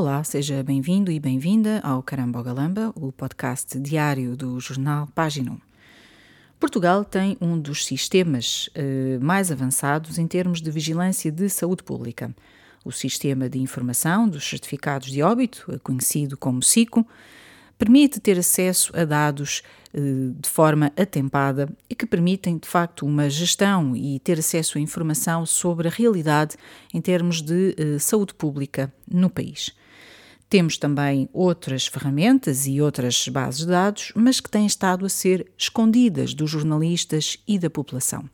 Olá, seja bem-vindo e bem-vinda ao Caramba Galamba, o podcast diário do jornal Página 1. Portugal tem um dos sistemas eh, mais avançados em termos de vigilância de saúde pública. O Sistema de Informação dos Certificados de Óbito, conhecido como SICO, permite ter acesso a dados eh, de forma atempada e que permitem, de facto, uma gestão e ter acesso a informação sobre a realidade em termos de eh, saúde pública no país. Temos também outras ferramentas e outras bases de dados, mas que têm estado a ser escondidas dos jornalistas e da população.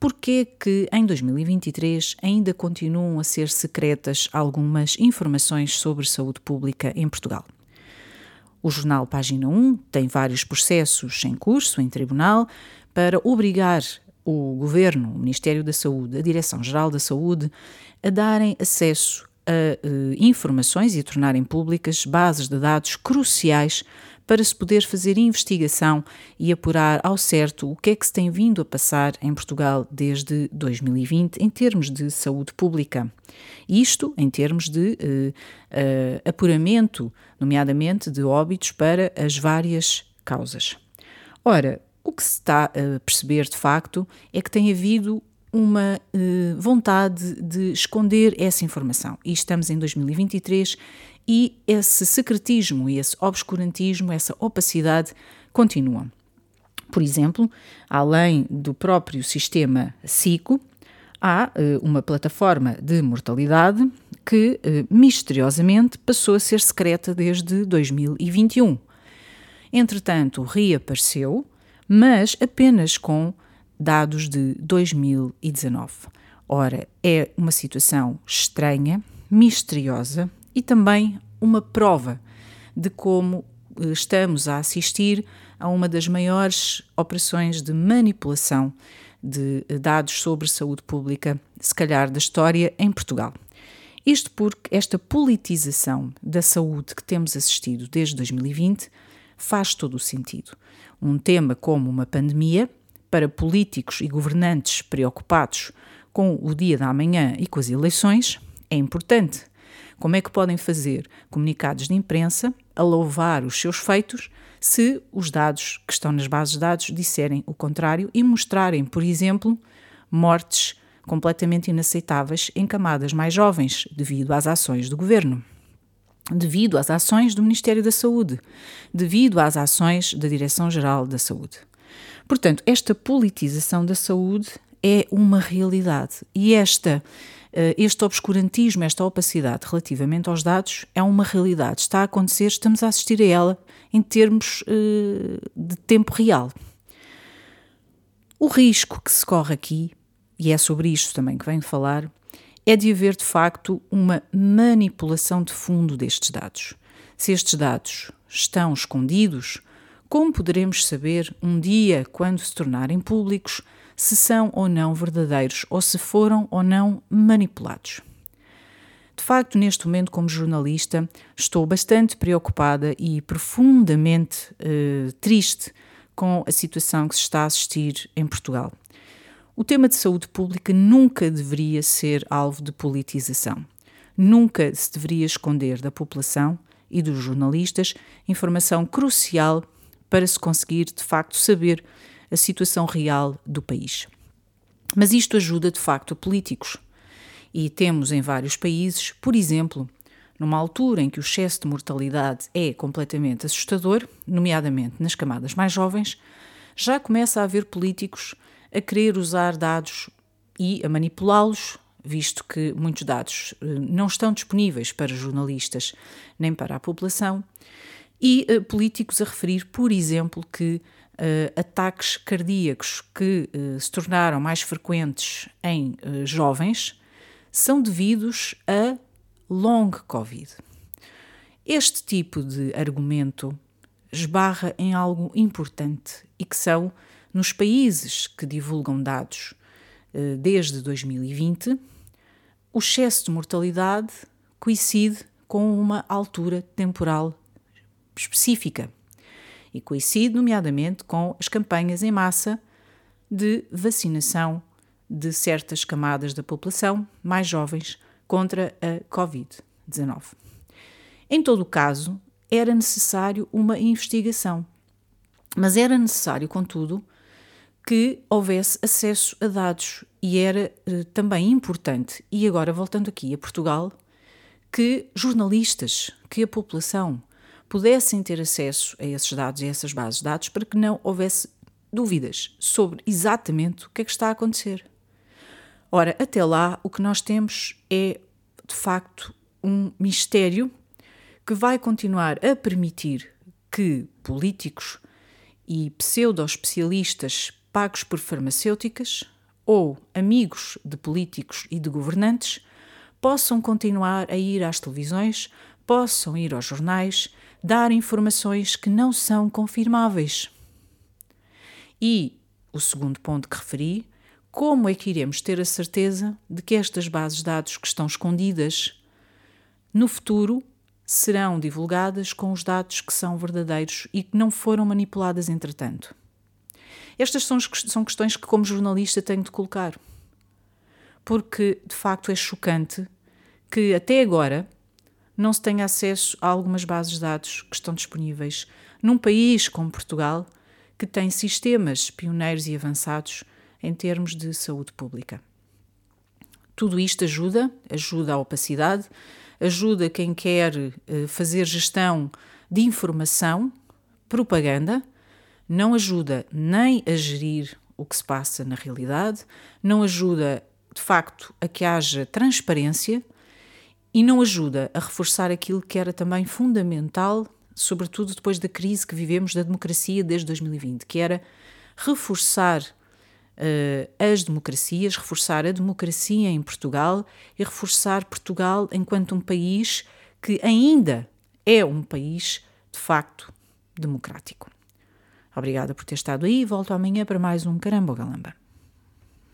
Por que que em 2023 ainda continuam a ser secretas algumas informações sobre saúde pública em Portugal? O jornal Página 1 tem vários processos em curso em tribunal para obrigar o Governo, o Ministério da Saúde, a Direção-Geral da Saúde, a darem acesso a uh, informações e a tornarem públicas bases de dados cruciais para se poder fazer investigação e apurar ao certo o que é que se tem vindo a passar em Portugal desde 2020 em termos de saúde pública. Isto em termos de uh, uh, apuramento, nomeadamente de óbitos para as várias causas. Ora, o que se está a perceber de facto é que tem havido uma uh, vontade de esconder essa informação. E estamos em 2023 e esse secretismo esse obscurantismo, essa opacidade continuam. Por exemplo, além do próprio sistema SICO, há uh, uma plataforma de mortalidade que uh, misteriosamente passou a ser secreta desde 2021. Entretanto, reapareceu, mas apenas com dados de 2019. Ora, é uma situação estranha, misteriosa e também uma prova de como eh, estamos a assistir a uma das maiores operações de manipulação de eh, dados sobre saúde pública, se calhar da história em Portugal. Isto porque esta politização da saúde que temos assistido desde 2020 faz todo o sentido. Um tema como uma pandemia para políticos e governantes preocupados com o dia da manhã e com as eleições é importante. Como é que podem fazer comunicados de imprensa a louvar os seus feitos se os dados que estão nas bases de dados disserem o contrário e mostrarem, por exemplo, mortes completamente inaceitáveis em camadas mais jovens devido às ações do governo? Devido às ações do Ministério da Saúde, devido às ações da Direção-Geral da Saúde. Portanto, esta politização da saúde é uma realidade e esta eh, este obscurantismo, esta opacidade relativamente aos dados é uma realidade, está a acontecer, estamos a assistir a ela em termos uh, de tempo real. O risco que se corre aqui, e é sobre isto também que venho falar, é de haver de facto uma manipulação de fundo destes dados. Se estes dados estão escondidos, como poderemos saber um dia, quando se tornarem públicos, se são ou não verdadeiros ou se foram ou não manipulados? De facto, neste momento, como jornalista, estou bastante preocupada e profundamente eh, triste com a situação que se está a assistir em Portugal. O tema de saúde pública nunca deveria ser alvo de politização. Nunca se deveria esconder da população e dos jornalistas informação crucial para se conseguir de facto saber a situação real do país. Mas isto ajuda de facto políticos. E temos em vários países, por exemplo, numa altura em que o excesso de mortalidade é completamente assustador, nomeadamente nas camadas mais jovens, já começa a haver políticos a querer usar dados e a manipulá-los, visto que muitos dados eh, não estão disponíveis para jornalistas nem para a população, e uh, políticos a referir, por exemplo, que uh, ataques cardíacos que uh, se tornaram mais frequentes em jovens são devidos a long Covid. Este tipo de argumento esbarra em algo importante e que são nos países que divulgam dados desde 2020, o excesso de mortalidade coincide com uma altura temporal específica e coincide, nomeadamente, com as campanhas em massa de vacinação de certas camadas da população mais jovens contra a Covid-19. Em todo o caso, era necessário uma investigação. Mas era necessário, contudo, que houvesse acesso a dados e era eh, também importante, e agora voltando aqui a Portugal, que jornalistas, que a população pudessem ter acesso a esses dados e a essas bases de dados para que não houvesse dúvidas sobre exatamente o que é que está a acontecer. Ora, até lá, o que nós temos é, de facto, um mistério que vai continuar a permitir que políticos e pseudo-especialistas pagos por farmacêuticas ou amigos de políticos e de governantes possam continuar a ir às televisões, possam ir aos jornais, dar informações que não são confirmáveis. E o segundo ponto que referi, como é que iremos ter a certeza de que estas bases de dados que estão escondidas no futuro serão divulgadas com os dados que são verdadeiros e que não foram manipuladas entretanto? Estas são, são questões que, como jornalista, tenho de colocar. Porque, de facto, é chocante que até agora não se tenha acesso a algumas bases de dados que estão disponíveis num país como Portugal que tem sistemas pioneiros e avançados em termos de saúde pública. Tudo isto ajuda, ajuda a opacidade, ajuda quem quer eh, fazer gestão de informação, propaganda, não ajuda nem a gerir o que se passa na realidade, não ajuda de facto a que haja transparência e não ajuda a reforçar aquilo que era também fundamental sobretudo depois da crise que vivemos da democracia desde 2020, que era reforçar uh, as democracias, reforçar a democracia em Portugal e reforçar Portugal enquanto um país que ainda é um país de facto democrático. Obrigada por ter estado aí e volto amanhã para mais um Caramba Galamba.